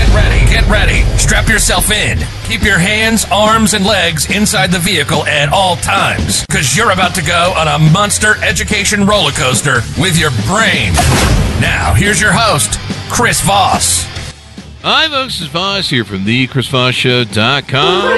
Get ready, get ready. Strap yourself in. Keep your hands, arms, and legs inside the vehicle at all times, because you're about to go on a monster education roller coaster with your brain. Now, here's your host, Chris Voss. Hi, folks. Is Voss here from the thechrisvossshow.com.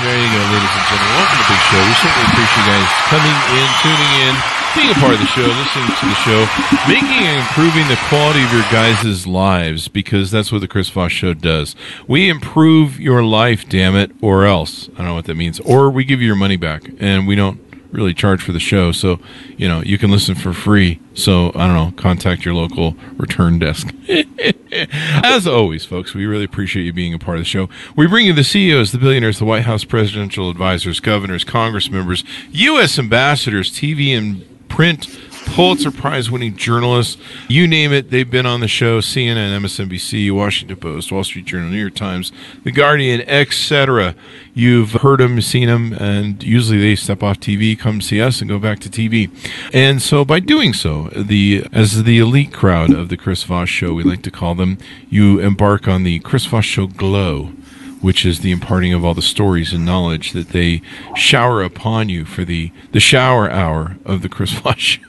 There you go, ladies and gentlemen. Welcome to the big show. We certainly appreciate you guys coming in, tuning in, being a part of the show, listening to the show, making and improving the quality of your guys' lives because that's what the Chris Voss Show does. We improve your life, damn it, or else. I don't know what that means. Or we give you your money back and we don't really charge for the show. So, you know, you can listen for free. So, I don't know, contact your local return desk. As always, folks, we really appreciate you being a part of the show. We bring you the CEOs, the billionaires, the White House presidential advisors, governors, Congress members, U.S. ambassadors, TV and print Pulitzer Prize winning journalists. You name it, they've been on the show. CNN, MSNBC, Washington Post, Wall Street Journal, New York Times, The Guardian, etc. You've heard them, seen them, and usually they step off TV, come see us, and go back to TV. And so by doing so, the as the elite crowd of the Chris Voss Show, we like to call them, you embark on the Chris Voss Show glow which is the imparting of all the stories and knowledge that they shower upon you for the, the shower hour of the Chris Voss Show.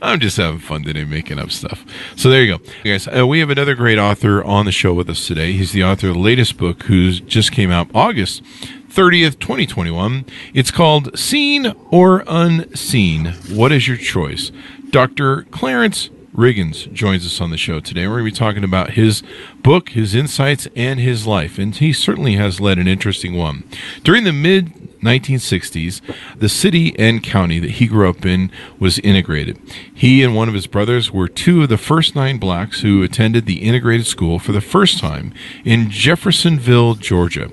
I'm just having fun today making up stuff. So there you go. Guys, uh, we have another great author on the show with us today. He's the author of the latest book who's just came out August 30th, 2021. It's called Seen or Unseen. What is your choice? Dr. Clarence Riggins joins us on the show today. We're going to be talking about his book, his insights, and his life. And he certainly has led an interesting one. During the mid 1960s, the city and county that he grew up in was integrated. He and one of his brothers were two of the first nine blacks who attended the integrated school for the first time in Jeffersonville, Georgia.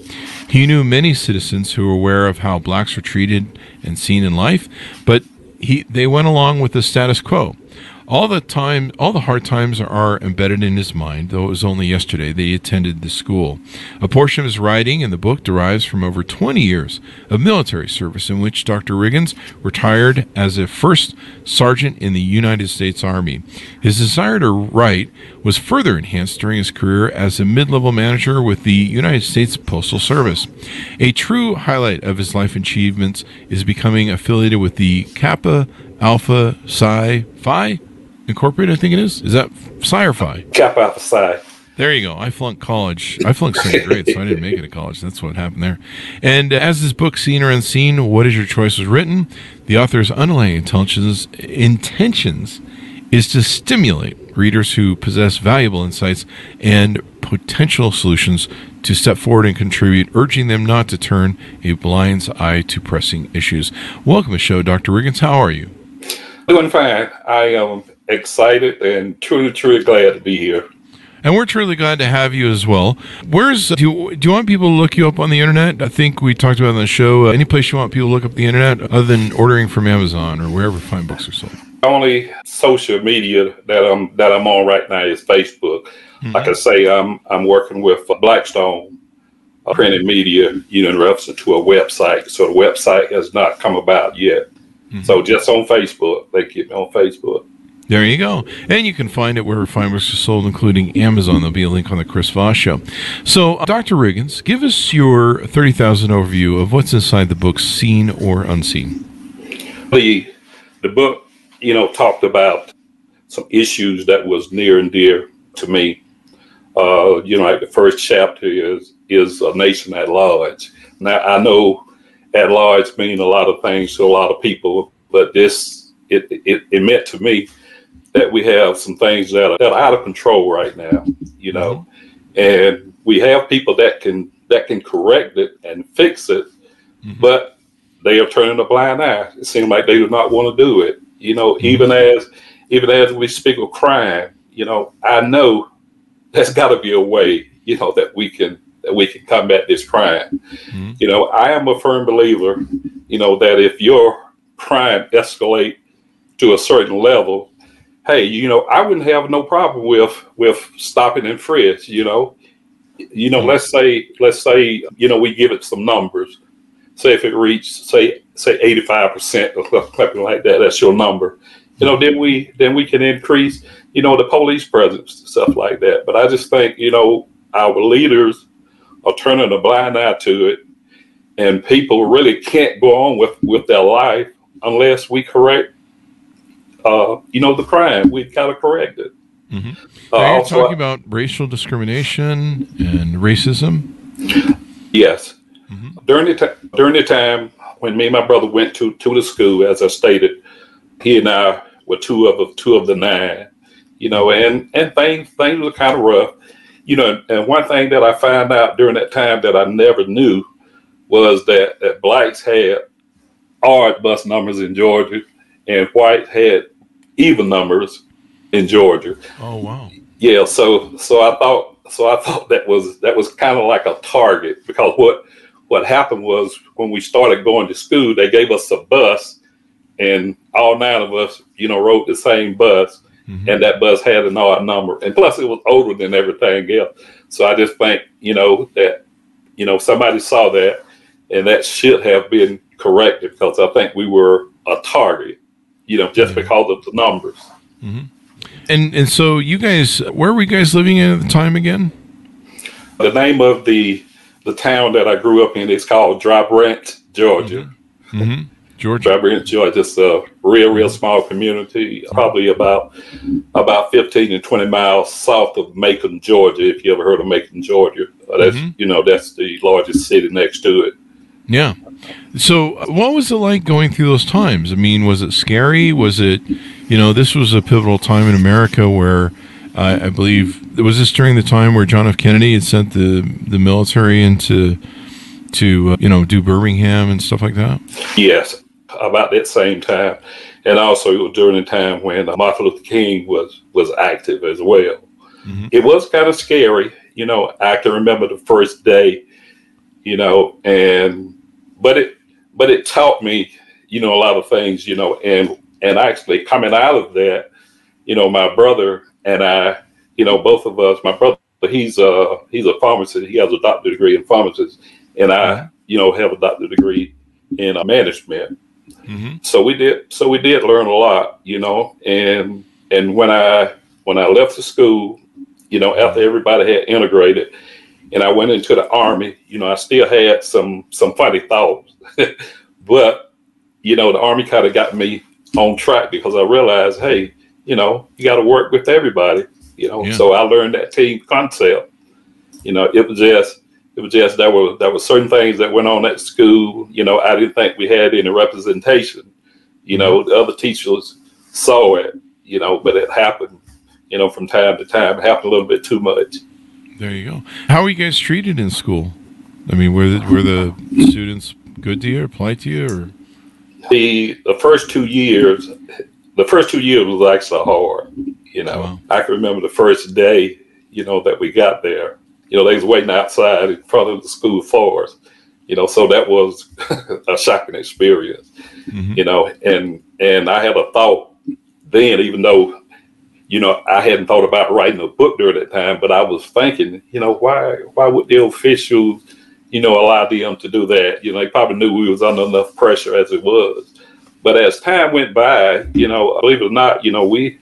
He knew many citizens who were aware of how blacks were treated and seen in life, but he, they went along with the status quo. All the time, all the hard times are embedded in his mind, though it was only yesterday that he attended the school. A portion of his writing in the book derives from over 20 years of military service in which Dr. Riggins retired as a first sergeant in the United States Army. His desire to write was further enhanced during his career as a mid-level manager with the United States Postal Service. A true highlight of his life achievements is becoming affiliated with the Kappa Alpha Psi Phi Incorporated, I think it is. Is that or Phi? Kappa Alpha Psi. There you go. I flunked college. I flunked second grade, so I didn't make it to college. That's what happened there. And uh, as this book, Seen or Unseen, What is Your Choice, was written, the author's underlying intentions, intentions is to stimulate readers who possess valuable insights and potential solutions to step forward and contribute, urging them not to turn a blind eye to pressing issues. Welcome to the show, Dr. Riggins. How are you? Doing fine. I am excited and truly, truly glad to be here. And we're truly glad to have you as well. Where's do you, do you want people to look you up on the internet? I think we talked about on the show. Uh, any place you want people to look up the internet other than ordering from Amazon or wherever fine books are sold? Only social media that I'm that I'm on right now is Facebook. Mm-hmm. Like I say, I'm I'm working with Blackstone uh, printed media, you know, in reference to a website. So the website has not come about yet. Mm-hmm. So just on Facebook, they get me on Facebook. There you go. And you can find it where fine books are sold, including Amazon. There'll be a link on the Chris Voss show. So, uh, Dr. Riggins, give us your 30,000 overview of what's inside the book, Seen or Unseen. The, the book, you know, talked about some issues that was near and dear to me. Uh, you know, like the first chapter is is a nation at large. Now, I know at large mean a lot of things to a lot of people, but this, it, it, it meant to me that we have some things that are, that are out of control right now, you know, mm-hmm. and we have people that can that can correct it and fix it, mm-hmm. but they are turning a blind eye. It seems like they do not want to do it. You know, mm-hmm. even as even as we speak of crime, you know, I know there's got to be a way, you know, that we can that we can combat this crime. Mm-hmm. You know, I am a firm believer, you know, that if your crime escalate to a certain level, hey, you know, I wouldn't have no problem with with stopping and frisk. You know, you know, mm-hmm. let's say let's say you know we give it some numbers. Say if it reached say say eighty five percent or something like that, that's your number. You know, then we then we can increase you know the police presence stuff like that. But I just think you know our leaders are turning a blind eye to it, and people really can't go on with with their life unless we correct uh, you know, the crime. We've got to correct it. Mm-hmm. Uh, now you're talking about racial discrimination and racism. Yes. Mm-hmm. During the t- during the time when me and my brother went to to the school, as I stated, he and I were two of the two of the nine. You know, and and things things were kind of rough. You know, and one thing that I found out during that time that I never knew was that that blacks had odd bus numbers in Georgia, and whites had even numbers in Georgia. Oh wow! Yeah, so so I thought so I thought that was that was kind of like a target because what what happened was when we started going to school, they gave us a bus, and all nine of us, you know, rode the same bus, mm-hmm. and that bus had an odd number, and plus it was older than everything else. So I just think you know that you know somebody saw that, and that should have been corrected because I think we were a target you know, just because of the numbers. Mm-hmm. And and so you guys, where were you guys living at the time again? The name of the the town that I grew up in is called Dry Branch, Georgia. Mm-hmm. Mm-hmm. Georgia. Dry Branch, Georgia. It's a real, real small community, probably about about fifteen to twenty miles south of Macon, Georgia. If you ever heard of Macon, Georgia, that's mm-hmm. you know that's the largest city next to it. Yeah. So, what was it like going through those times? I mean, was it scary? Was it, you know, this was a pivotal time in America where uh, I believe was this during the time where John F. Kennedy had sent the the military into to uh, you know do Birmingham and stuff like that. Yes, about that same time, and also during the time when Martin Luther King was was active as well. Mm-hmm. It was kind of scary, you know. I can remember the first day, you know, and but it but it taught me, you know, a lot of things, you know, and and actually coming out of that, you know, my brother and I, you know, both of us, my brother, he's a he's a pharmacist, he has a doctorate degree in pharmacist, and I, mm-hmm. you know, have a doctorate degree in uh, management. Mm-hmm. So we did, so we did learn a lot, you know, and and when I when I left the school, you know, after everybody had integrated, and I went into the army, you know, I still had some some funny thoughts, but you know, the army kind of got me on track because I realized, hey, you know, you got to work with everybody, you know. Yeah. So I learned that team concept. You know, it was just it was just there were there were certain things that went on at school. You know, I didn't think we had any representation. You know, mm-hmm. the other teachers saw it. You know, but it happened. You know, from time to time, it happened a little bit too much. There you go. How were you guys treated in school? I mean, were the, were the students good to you or polite to you? Or? The the first two years, the first two years was actually hard. You know, wow. I can remember the first day. You know that we got there. You know, they was waiting outside in front of the school for us. You know, so that was a shocking experience. Mm-hmm. You know, and and I had a thought then, even though you know, I hadn't thought about writing a book during that time, but I was thinking, you know, why why would the officials, you know, allow them to do that? You know, they probably knew we was under enough pressure as it was. But as time went by, you know, believe it or not, you know, we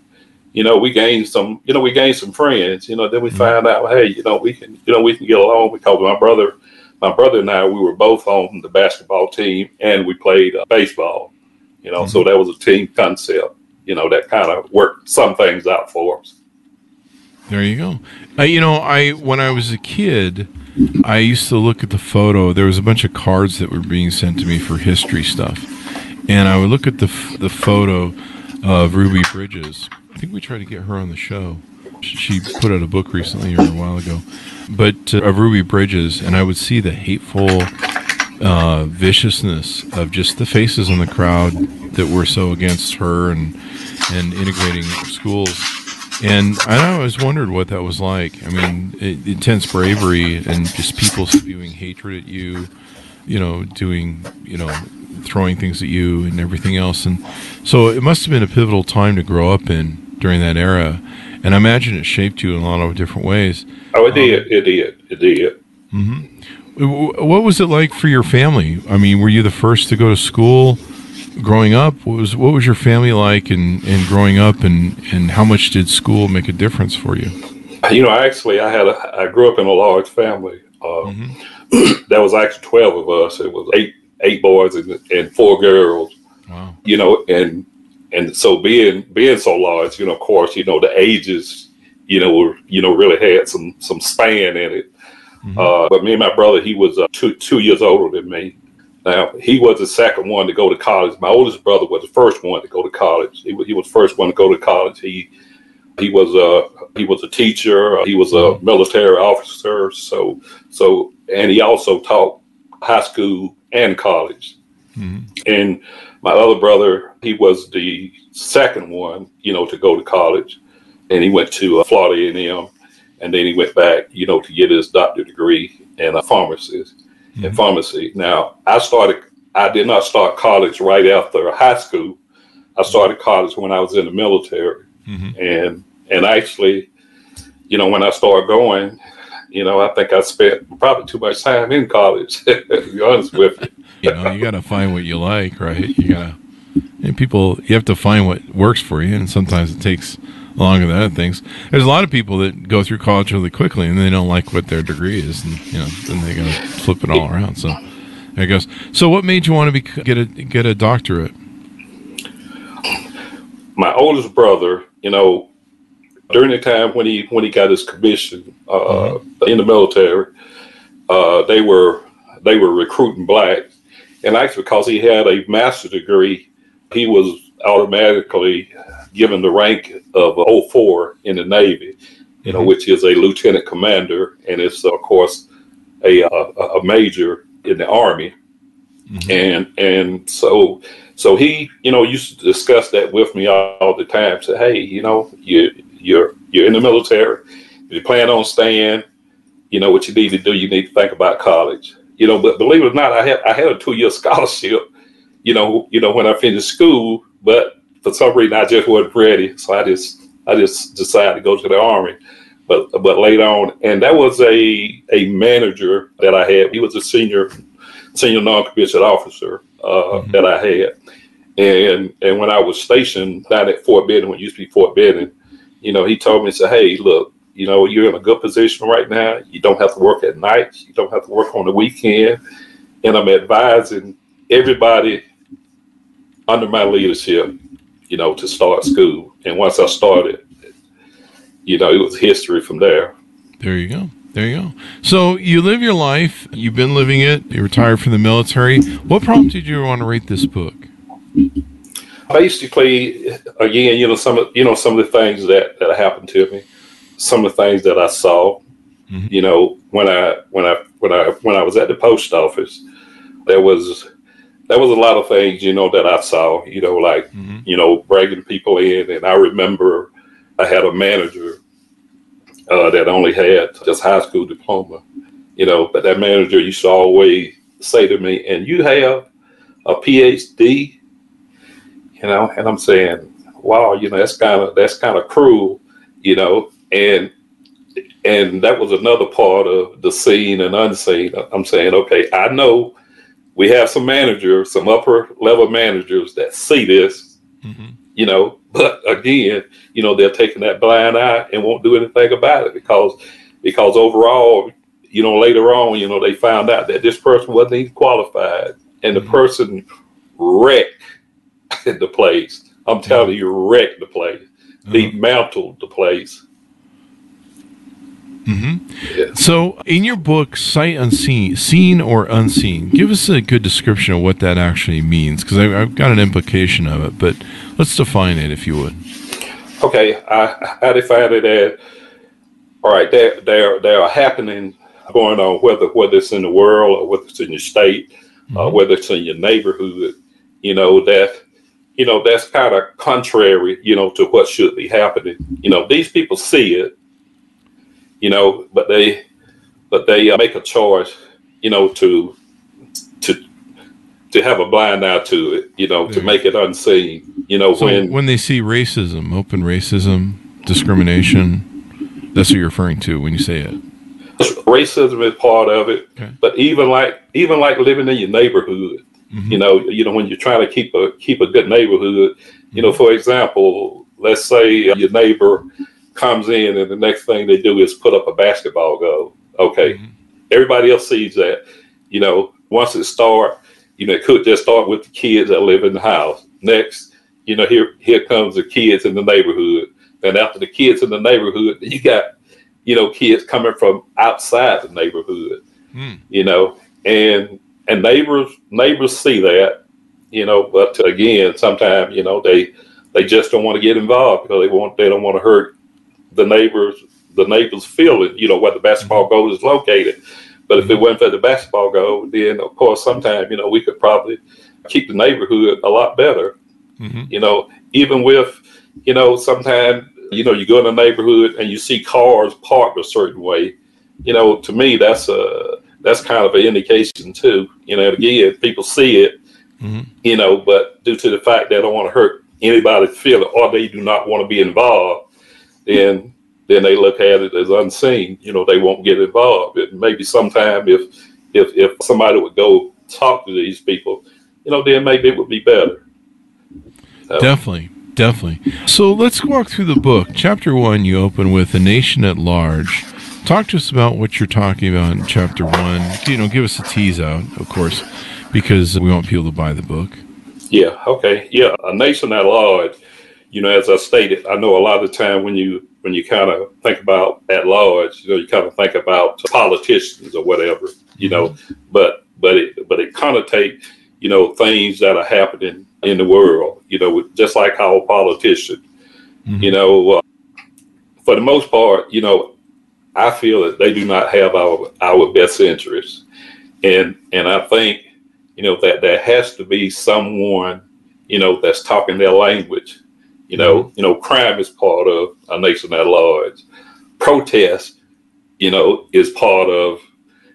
you know, we gained some, you know, we gained some friends, you know, then we mm-hmm. found out, hey, you know, we can, you know, we can get along because my brother, my brother and I, we were both on the basketball team and we played uh, baseball, you know, mm-hmm. so that was a team concept you know, that kind of worked some things out for us. There you go. Uh, you know, I when I was a kid, I used to look at the photo. There was a bunch of cards that were being sent to me for history stuff, and I would look at the the photo of Ruby Bridges. I think we tried to get her on the show. She put out a book recently or a while ago, but uh, of Ruby Bridges, and I would see the hateful uh, viciousness of just the faces in the crowd that were so against her and and integrating schools. And I always wondered what that was like. I mean, it, intense bravery and just people spewing hatred at you, you know, doing, you know, throwing things at you and everything else. And so it must have been a pivotal time to grow up in during that era. And I imagine it shaped you in a lot of different ways. Oh, it did. Um, it did. It did. Mm-hmm. What was it like for your family? I mean, were you the first to go to school growing up? What was what was your family like and in, in growing up, and and how much did school make a difference for you? You know, actually, I had a I grew up in a large family. Uh, mm-hmm. there was actually twelve of us. It was eight eight boys and, and four girls. Wow. You know, and and so being being so large, you know, of course, you know the ages, you know, were, you know, really had some some span in it. Mm-hmm. Uh, but me and my brother, he was uh, two two years older than me. Now he was the second one to go to college. My oldest brother was the first one to go to college. He was he was the first one to go to college. He he was a he was a teacher. He was a military officer. So so and he also taught high school and college. Mm-hmm. And my other brother, he was the second one, you know, to go to college, and he went to uh, Florida A&M, and then he went back, you know, to get his doctorate degree in a pharmacy. Mm-hmm. In pharmacy. Now, I started. I did not start college right after high school. I started college when I was in the military, mm-hmm. and and actually, you know, when I started going, you know, I think I spent probably too much time in college. to be honest with you you know, you got to find what you like, right? You got to, and people, you have to find what works for you, and sometimes it takes longer than other things. There's a lot of people that go through college really quickly, and they don't like what their degree is, and you know, then they got to flip it all around. So there it goes. So, what made you want to be get a get a doctorate? My oldest brother, you know, during the time when he when he got his commission uh, mm-hmm. in the military, uh, they were they were recruiting blacks and actually, because he had a master's degree, he was automatically given the rank of 04 in the Navy, you know, mm-hmm. which is a lieutenant commander, and it's of course a a, a major in the Army. Mm-hmm. And and so so he, you know, used to discuss that with me all, all the time. Say, hey, you know, you you're you're in the military. If you plan on staying, you know what you need to do. You need to think about college. You know, but believe it or not, I had I had a two year scholarship. You know, you know when I finished school, but for some reason I just wasn't ready, so I just I just decided to go to the army. But but later on, and that was a a manager that I had. He was a senior senior non-commissioned officer uh, mm-hmm. that I had. And and when I was stationed down at Fort Benning, when it used to be Fort Benning, you know, he told me, said, "Hey, look, you know, you're in a good position right now. You don't have to work at night. You don't have to work on the weekend. And I'm advising everybody under my leadership, you know, to start school. And once I started, you know, it was history from there. There you go. There you go. So you live your life. You've been living it. You retired from the military. What prompted you to want to write this book? Basically, again, you know, some of you know some of the things that that happened to me some of the things that I saw. Mm-hmm. You know, when I when I when I when I was at the post office, there was there was a lot of things you know that I saw. You know, like mm-hmm. you know bringing people in, and I remember I had a manager uh, that only had just high school diploma. You know, but that manager used to always say to me, "And you have a PhD." You know, and I'm saying, "Wow, you know that's kind of that's kind of cruel." You know, and and that was another part of the seen and unseen. I'm saying, okay, I know we have some managers, some upper level managers that see this, mm-hmm. you know, but again, you know, they're taking that blind eye and won't do anything about it because because overall, you know, later on, you know, they found out that this person wasn't even qualified and the mm-hmm. person wrecked the place. I'm telling you, wrecked the place, mm-hmm. dismantled the place Mm-hmm. So, in your book, Sight Unseen, Seen or Unseen, give us a good description of what that actually means, because I've got an implication of it, but let's define it if you would. Okay, I, I define it as all right, there, there, there are happening going on, whether whether it's in the world or whether it's in your state, uh, mm-hmm. uh, whether it's in your neighborhood, you know, that you know that's kind of contrary, you know, to what should be happening. You know, these people see it, you know, but they but they uh, make a choice, you know, to to to have a blind eye to it, you know, to make it unseen. You know, So when when they see racism, open racism, discrimination, that's what you're referring to when you say it. racism is part of it, Okay. but even like even like living in your neighborhood, Mhm. you know, you know when you're trying to keep a keep a good neighborhood, you know, for example, let's say uh, your neighbor comes in and the next thing they do is put up a basketball goal. Okay, Mhm. everybody else sees that. You know, once it start, you know, it could just start with the kids that live in the house. Next, you know, here here comes the kids in the neighborhood, and after the kids in the neighborhood, you got you know kids coming from outside the neighborhood. Hmm. You know, and and neighbors neighbors see that. You know, but again, sometimes you know they they just don't want to get involved because they want they don't want to hurt the neighbors the neighbors feeling. You know where the basketball goal is located. But if it wasn't for the basketball goal, then of course, sometime you know we could probably keep the neighborhood a lot better. Mhm. You know, even with you know, sometimes you know you go in a neighborhood and you see cars parked a certain way. You know, to me that's a that's kind of an indication too. You know, again, people see it, Mhm. you know, but due to the fact they don't want to hurt anybody's feeling or they do not want to be involved, then then they look at it as unseen. You know, they won't get involved. And maybe sometime if if if somebody would go talk to these people, you know, then maybe it would be better. So, Definitely, definitely. So let's walk through the book. Chapter one, you open with a nation at large. Talk to us about what you're talking about in chapter one. You know, give us a tease out, of course, because we want people to buy the book. Yeah, okay. Yeah, a nation at large, you know, as I stated, I know a lot of the time when you when you kind of think about at large, you know, you kind of think about politicians or whatever, you know, but but it but it connotate, you know, things that are happening in the world, you know, just like our politician, Mhm. you know, uh, for the most part, you know, I feel that they do not have our our best interests, and and I think you know that there has to be someone you know that's talking their language. You know, you know, crime is part of a nation at large. Protest, you know, is part of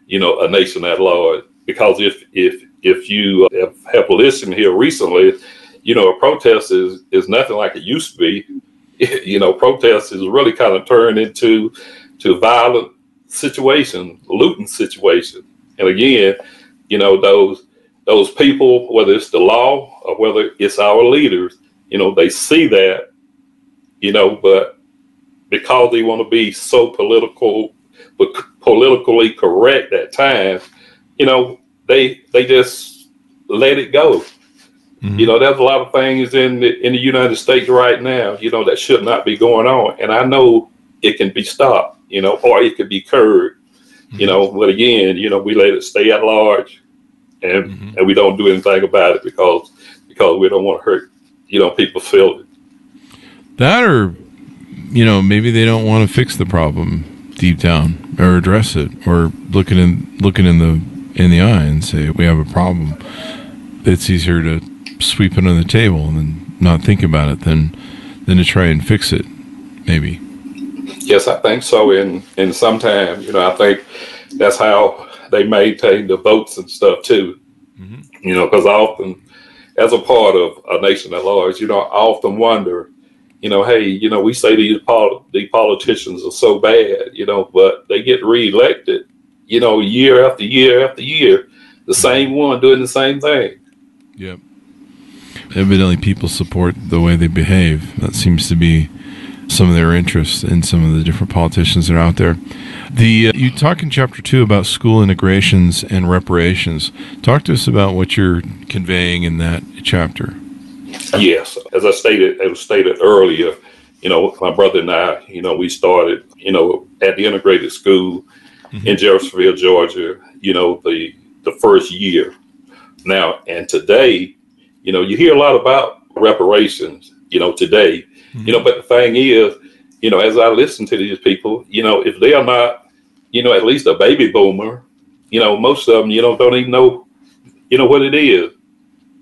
you know a nation at large. Because if if if you uh, have, have listened here recently, you know, a protest is is nothing like it used to be. You know, protest is really kind of turned into to violent situation, looting situation. And again, you know, those those people, whether it's the law or whether it's our leaders, you know, they see that, you know, but because they want to be so political, but politically correct at times, you know, they they just let it go. Mhm. You know, there's a lot of things in the, in the United States right now, you know, that should not be going on, and I know it can be stopped, you know, or it could be curbed, you know. But again, you know, we let it stay at large, and Mhm. and we don't do anything about it because because we don't want to hurt, you know, people's feelings. That or, you know, maybe they don't want to fix the problem deep down or address it or looking in looking in the in the eye and say we have a problem. It's easier to sweep it under the table and not think about it than than to try and fix it. Maybe. Yes, I think so. And and sometimes, you know, I think that's how they maintain the votes and stuff too. Mhm. You know, because often, as a part of a nation at large, you know, I often wonder, you know, hey, you know, we say these pol- these politicians are so bad, you know, but they get reelected, you know, year after year after year, the same one doing the same thing. Yep. Evidently, people support the way they behave. That seems to be some of their interests in some of the different politicians that are out there. The uh, you talk in chapter two about school integrations and reparations. Talk to us about what you're conveying in that chapter. Yes, as I stated, as stated earlier, you know, my brother and I, you know, we started, you know, at the integrated school in Jeffersonville, Georgia, you know, the the first year. Now, and today, you know, you hear a lot about reparations, you know, today, you know, but the thing is, you know, as I listen to these people, you know, if they are not, you know, at least a baby boomer, you know, most of them, you know, don't even know, you know, what it is.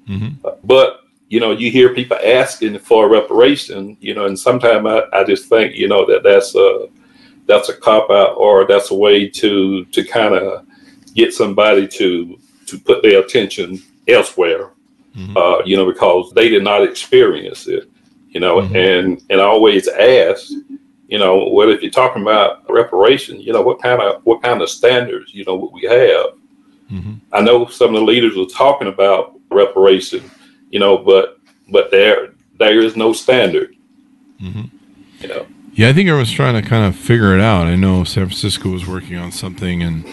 Mhm. But you know, you hear people asking for reparation, you know, and sometimes I, I just think, you know, that that's a that's a cop out or that's a way to to kind of get somebody to to put their attention elsewhere, mm-hmm. uh, you know, because they did not experience it, you know, mm-hmm. and, and I always ask, you know, well, if you're talking about reparation, you know, what kind of, what kind of standards, you know, what we have. Mm-hmm. I know some of the leaders are talking about reparation, you know, but, but there, there is no standard, mm-hmm. you know. Yeah, I think I was trying to kind of figure it out. I know San Francisco was working on something and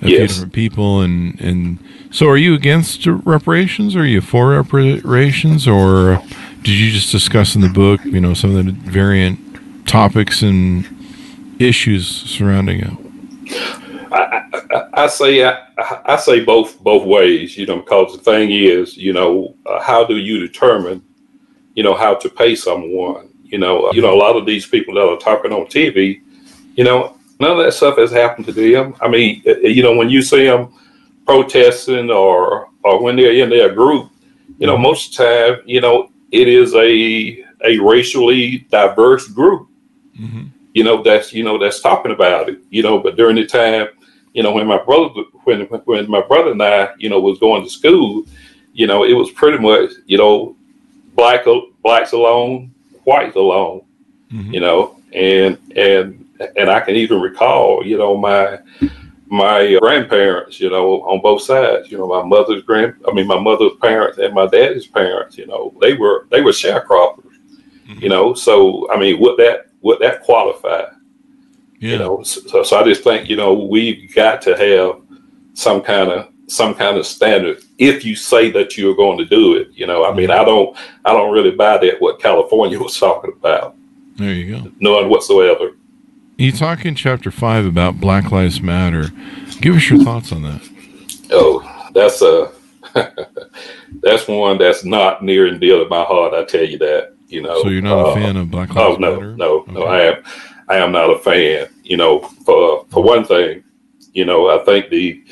a yes. few different people, and and so are you against reparations? Or are you for reparations, or did you just discuss in the book, you know, some of the variant topics and issues surrounding it? I, I, I say I, I, say both both ways, you know, because the thing is, you know, uh, how do you determine, you know, how to pay someone? You know, uh, you know, a lot of these people that are talking on TV, you know, none of that stuff has happened to them. I mean, uh, uh, you know, when you see them protesting or or when they're in their group, you know, mm-hmm. most of the time, you know, it is a a racially diverse group. Mm-hmm. You know, that's you know that's talking about it. You know, but during the time, you know, when my brother when when my brother and I, you know, was going to school, you know, it was pretty much you know, black blacks alone, whites alone, mm-hmm. you know, and and and I can even recall, you know, my my grandparents, you know, on both sides, you know, my mother's grand, I mean, my mother's parents and my dad's parents, you know, they were they were sharecroppers, mm-hmm. you know. So I mean, would that would that qualify? Yeah. You know, so, so I just think you know we've got to have some kind of some kind of standard if you say that you're going to do it. You know, I mean, I don't, I don't really buy that what California was talking about. There you go. None whatsoever. You talk in chapter five about Black Lives Matter. Give us your thoughts on that. Oh, that's a that's one that's not near and dear to my heart. I tell you that. You know. So you're not uh, a fan of Black oh, Lives oh, no, Matter? No, okay. no, I am. I am not a fan. You know, for for one thing, you know, I think the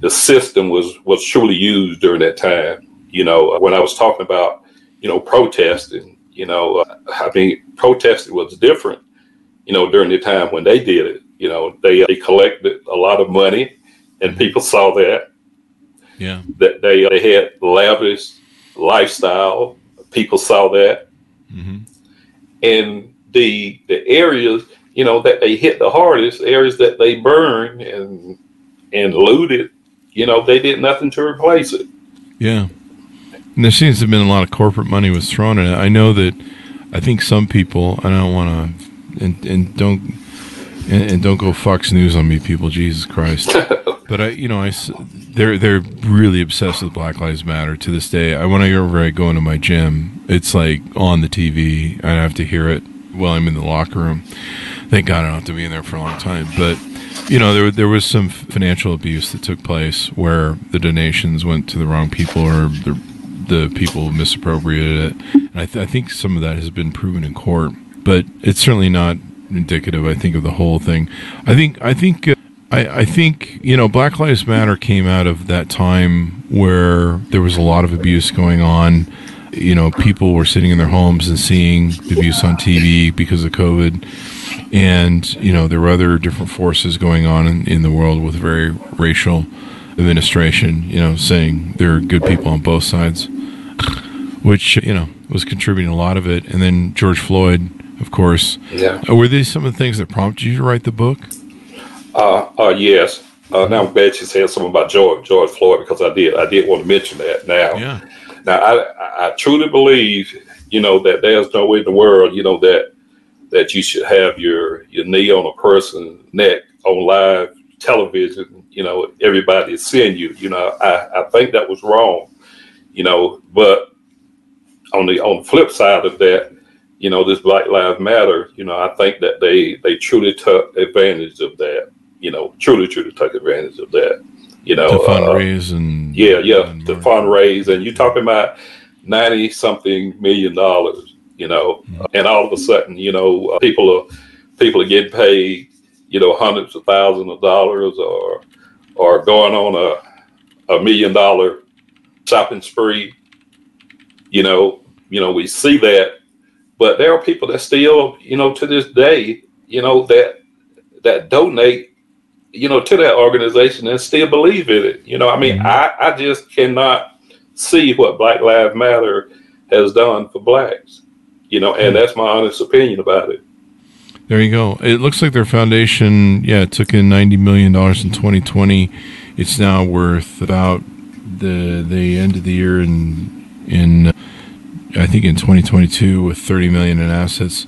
the system was was truly used during that time. You know, when I was talking about you know protesting, you know, uh, I mean protesting was different. You know, during the time when they did it, you know, they they collected a lot of money, and mm-hmm. people saw that. Yeah, that they they had lavish lifestyle. People saw that, mm-hmm. and the the areas you know that they hit the hardest, areas that they burned and and looted you know, they did nothing to replace it. Yeah. And there seems to have been a lot of corporate money was thrown in it. I know that I think some people, I don't want to, and, and don't, and, and, don't go Fox News on me, people. Jesus Christ! but I, you know, I, they're they're really obsessed with Black Lives Matter to this day. I when I go over, I go into my gym. It's like on the TV. I have to hear it while I'm in the locker room. Thank God I don't have to be in there for a long time. But you know, there there was some financial abuse that took place where the donations went to the wrong people or the the people misappropriated it. And I, th- I think some of that has been proven in court, but it's certainly not indicative. I think of the whole thing. I think I think. Uh, I, I think you know Black Lives Matter came out of that time where there was a lot of abuse going on. You know, people were sitting in their homes and seeing abuse on TV because of COVID and you know there were other different forces going on in, in the world with very racial administration. You know, saying there are good people on both sides, which you know was contributing a lot of it. And then George Floyd, of course. Yeah. Uh, were these some of the things that prompted you to write the book? Uh, uh yes. Uh, now I'm glad you said something about George George Floyd because I did I did want to mention that. Now, yeah. now I I truly believe you know that there's no way in the world you know that that you should have your your knee on a person's neck on live television. You know, everybody is seeing you. You know, I, I think that was wrong. You know, but on the on the flip side of that, you know, this Black Lives Matter. You know, I think that they they truly took advantage of that. You know, truly truly took advantage of that. You know, to fundraise uh, and yeah, yeah, and to fundraise, and you're talking about ninety something million dollars you know, and all of a sudden, you know, uh, people are people are getting paid, you know, hundreds of thousands of dollars or or going on a a million dollar shopping spree. You know, you know, we see that, but there are people that still, you know, to this day, you know, that that donate, you know, to that organization and still believe in it. You know, I mean, mm-hmm. I, I just cannot see what Black Lives Matter has done for blacks. You know, and that's my honest opinion about it. There you go. It looks like their foundation, yeah, it took in ninety million dollars in 2020. It's now worth about the the end of the year in in I think in 2022 with 30 million in assets.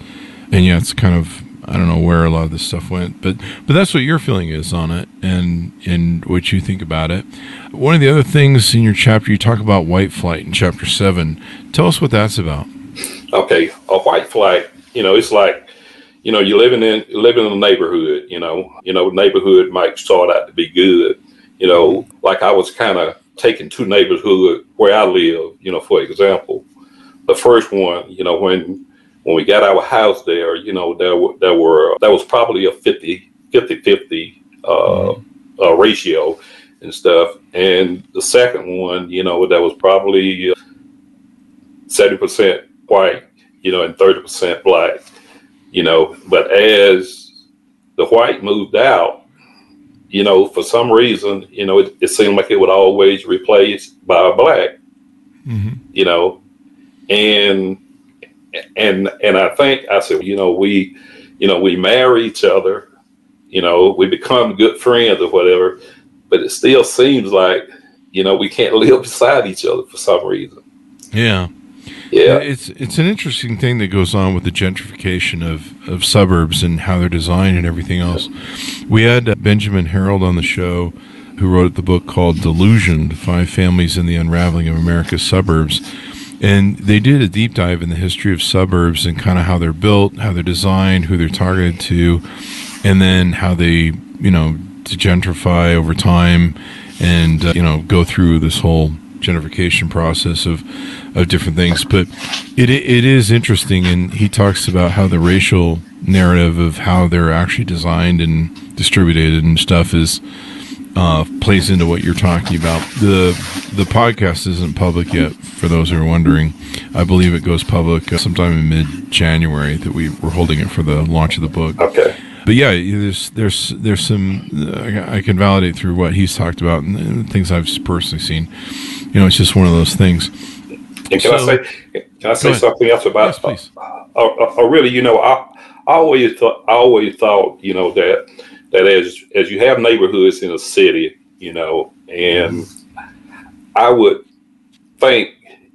And yeah, it's kind of I don't know where a lot of this stuff went, but but that's what your feeling is on it, and and what you think about it. One of the other things in your chapter, you talk about white flight in chapter seven. Tell us what that's about. Okay, a white flight. You know, it's like you know, you're living in living in a neighborhood. You know, you know, neighborhood might start out to be good. You know, like I was kind of taking two neighborhood where I live. You know, for example, the first one. You know, when when we got our house there, you know, there were there were that was probably a 50 50 50 uh, mm-hmm. uh, ratio and stuff. And the second one, you know, that was probably uh, seventy percent white, you know, and thirty percent black you know. But as the white moved out, you know, for some reason, you know, it, it seemed like it would always replace by a black, mm-hmm. you know, and and and I think I said, you know, we, you know, we marry each other, you know, we become good friends or whatever, but it still seems like, you know, we can't live beside each other for some reason. Yeah. Yeah, it's it's an interesting thing that goes on with the gentrification of, of suburbs and how they're designed and everything else. We had Benjamin Herold on the show, who wrote the book called "Delusioned: Five Families in the Unraveling of America's Suburbs," and they did a deep dive in the history of suburbs and kind of how they're built, how they're designed, who they're targeted to, and then how they you know gentrify over time, and uh, you know go through this whole gentrification process of of different things. But it it is interesting, and he talks about how the racial narrative of how they're actually designed and distributed and stuff is uh, plays into what you're talking about. the The podcast isn't public yet, for those who are wondering. I believe it goes public uh, sometime in mid January that we were holding it for the launch of the book. Okay but yeah, there's there's there's some I can validate through what he's talked about and things I've personally seen. You know, it's just one of those things. And can so, I say can I say something else about? Yes, uh, uh, uh, really, you know, I, I always thought I always thought you know that that as as you have neighborhoods in a city, you know, and I would think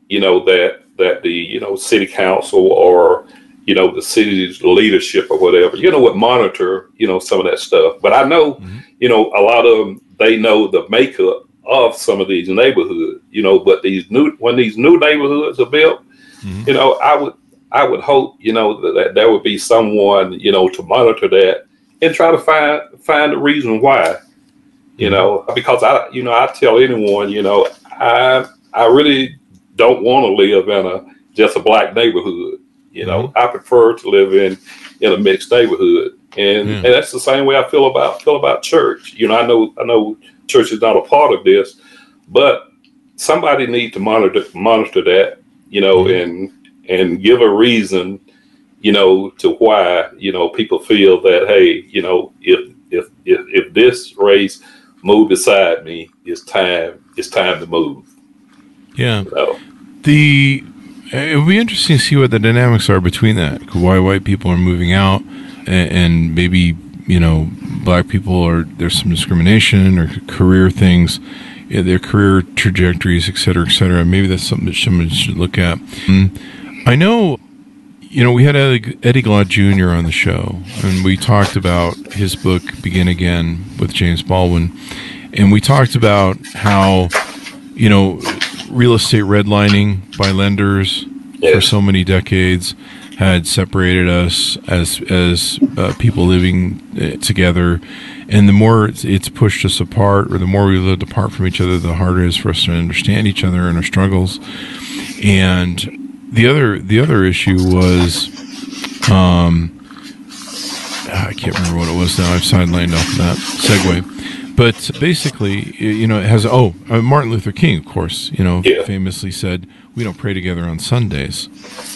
you know that that the you know city council or you know, the city's leadership or whatever, you know, would monitor, you know, some of that stuff. But I know, mm-hmm. you know, a lot of them, they know the makeup of some of these neighborhoods, you know, but these new, when these new neighborhoods are built, mm-hmm. you know, I would, I would hope, you know, that, that there would be someone, you know, to monitor that and try to find, find the reason why, you mm-hmm. know, because I, you know, I tell anyone, you know, I, I really don't want to live in a, just a black neighborhood you know, mm-hmm. I prefer to live in in a mixed neighborhood, and mm. and that's the same way I feel about feel about church. You know, I know I know church is not a part of this, but somebody need to monitor monitor that. You know, mm. and and give a reason. You know, to why you know people feel that hey, you know, if if if, if this race move beside me, it's time it's time to move. Yeah. So, the it would be interesting to see what the dynamics are between that. Why white people are moving out, and, and maybe you know black people are there's some discrimination or career things, their career trajectories, et cetera, et cetera. Maybe that's something that someone should look at. Mm. I know, you know, we had Eddie, Glaude Jr. on the show, and we talked about his book Begin Again with James Baldwin, and we talked about how, you know real estate redlining by lenders yes. for so many decades had separated us as as uh, people living uh, together, and the more it's pushed us apart, or the more we lived apart from each other, the harder it is for us to understand each other and our struggles. And the other the other issue was, um, I can't remember what it was now. I've sidelined off of that segue but basically, you know, it has oh uh, Martin Luther King, of course, you know, yeah. famously said we don't pray together on Sundays,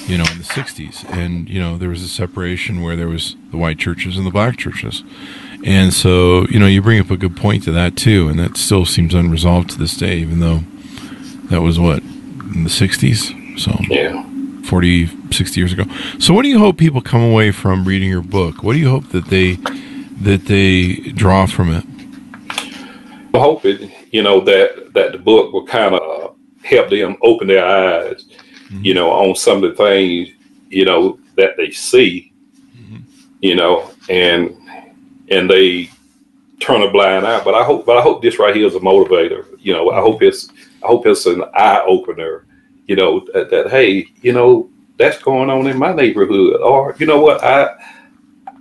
you know, in the '60s, and you know there was a separation where there was the white churches and the black churches, and so you know you bring up a good point to that too, and that still seems unresolved to this day, even though That was what in the '60s. So Yeah. 40, 60 years ago. So, what do you hope people come away from reading your book? What do you hope that they that they draw from it? I hope it, you know, that that the book will kind of help them open their eyes, mm-hmm. you know, on some of the things, you know, that they see, mm-hmm. you know, and and they turn a blind eye. But I hope, but I hope this right here is a motivator. You know, I mm-hmm. hope it's I hope it's an eye opener. You know, that, that hey, you know, that's going on in my neighborhood, or you know what, I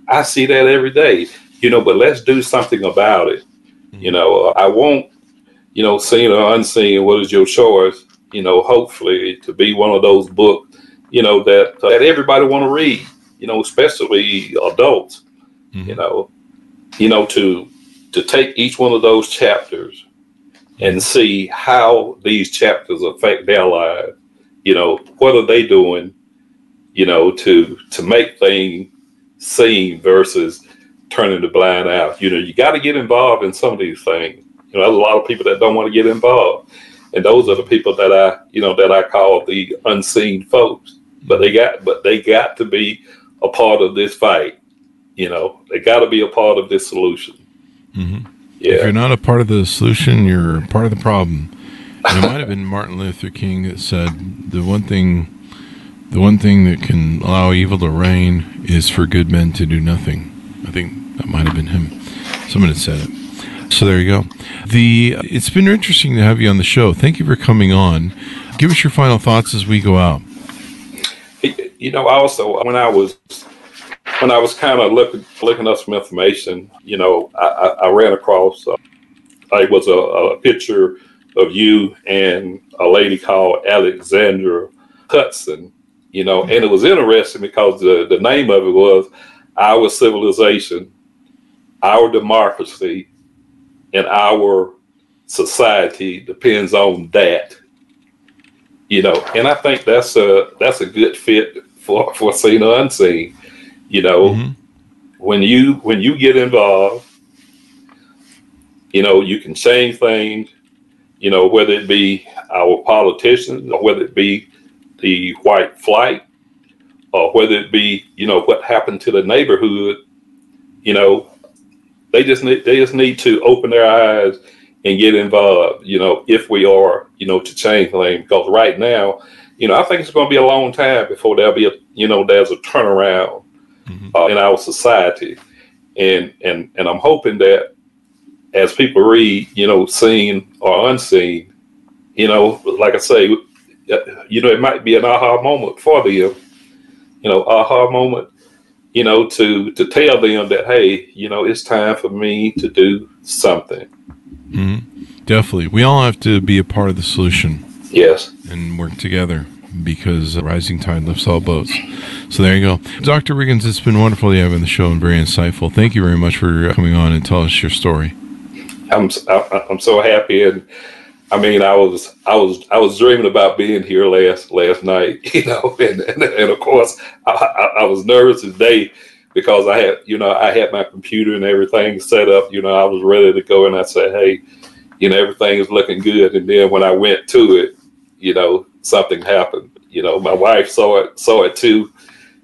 I see that every day. You know, but let's do something about it. Mm-hmm. You know, I won't, you know, seen or unseen, what is your choice? You know, hopefully to be one of those books, you know, that that everybody want to read. You know, especially adults. Mm-hmm. You know, you know to to take each one of those chapters and see how these chapters affect their lives. You know, what are they doing? You know, to to make things seem versus turning the blind out. You know, you got to get involved in some of these things. You know, there's a lot of people that don't want to get involved, and those are the people that I, you know, that I call the unseen folks. But they got, but they got to be a part of this fight. You know, they got to be a part of this solution. If Yeah, you're not a part of the solution, you're part of the problem. And it might have been Martin Luther King that said the one thing, the one thing that can allow evil to reign is for good men to do nothing. I think that might have been him. Someone had said it. So there you go. The it's been interesting to have you on the show. Thank you for coming on. Give us your final thoughts as we go out. you know, also when I was when I was kind of looking looking up some information, you know, I, I, I ran across uh, it was a, a picture of you and a lady called Alexandra Hudson, you know, and it was interesting because the, the name of it was Our Civilization, Our Democracy, and Our Society depends on that. You know, and I think that's a that's a good fit for for seen or unseen. You know, Mhm. when you when you get involved, you know, you can change things, you know, whether it be our politicians or whether it be the white flight or whether it be, you know, what happened to the neighborhood, you know, they just need they just need to open their eyes and get involved, you know, if we are, you know, to change things. Because right now, you know, I think it's going to be a long time before there'll be a, you know, there's a turnaround uh, in our society, and and and I'm hoping that as people read, you know, seen or unseen, you know, like I say, uh, you know, it might be an aha moment for them, you know, aha moment, you know, to to tell them that hey, you know, it's time for me to do something. Definitely, we all have to be a part of the solution. Yes. and work together because rising tide lifts all boats. So there you go. Dr. Riggins, it's been wonderful to have you on the show and very insightful. Thank you very much for coming on and tell us your story. I'm I'm so happy, and I mean, I was I was I was dreaming about being here last last night, you know, and and, and of course I, I, I was nervous today because I had you know I had my computer and everything set up, you know, I was ready to go, and I said, hey, you know, everything is looking good, and then when I went to it, you know, something happened. You know, my wife saw it saw it too,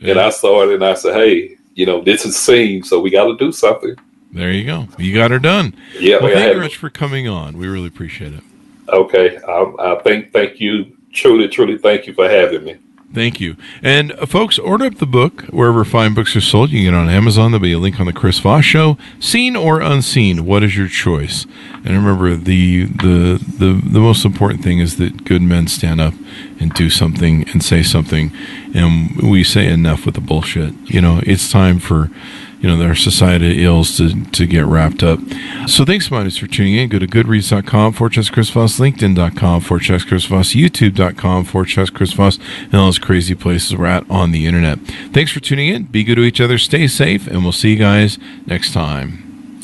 and I saw it, and I said, hey, you know, this is seen, so we got to do something. There you go. You got her done. Yeah, Well, thank you very much for coming on. We really appreciate it. Okay, I, I think thank you, truly, truly, thank you for having me. Thank you. And uh, folks, order up the book wherever fine books are sold. You can get it on Amazon. There'll be a link on the Chris Voss Show. Seen or unseen, what is your choice? And remember, the the the the most important thing is that good men stand up and do something and say something, and we say enough with the bullshit. You know, it's time for you know, their society ills to, to get wrapped up. So thanks much for tuning in. Go to goodreads.com, slash Chris Voss, linkedin.com, slash Chris Voss, youtube.com, slash Chris Voss, and all those crazy places we're at on the internet. Thanks for tuning in. Be good to each other. Stay safe, and we'll see you guys next time.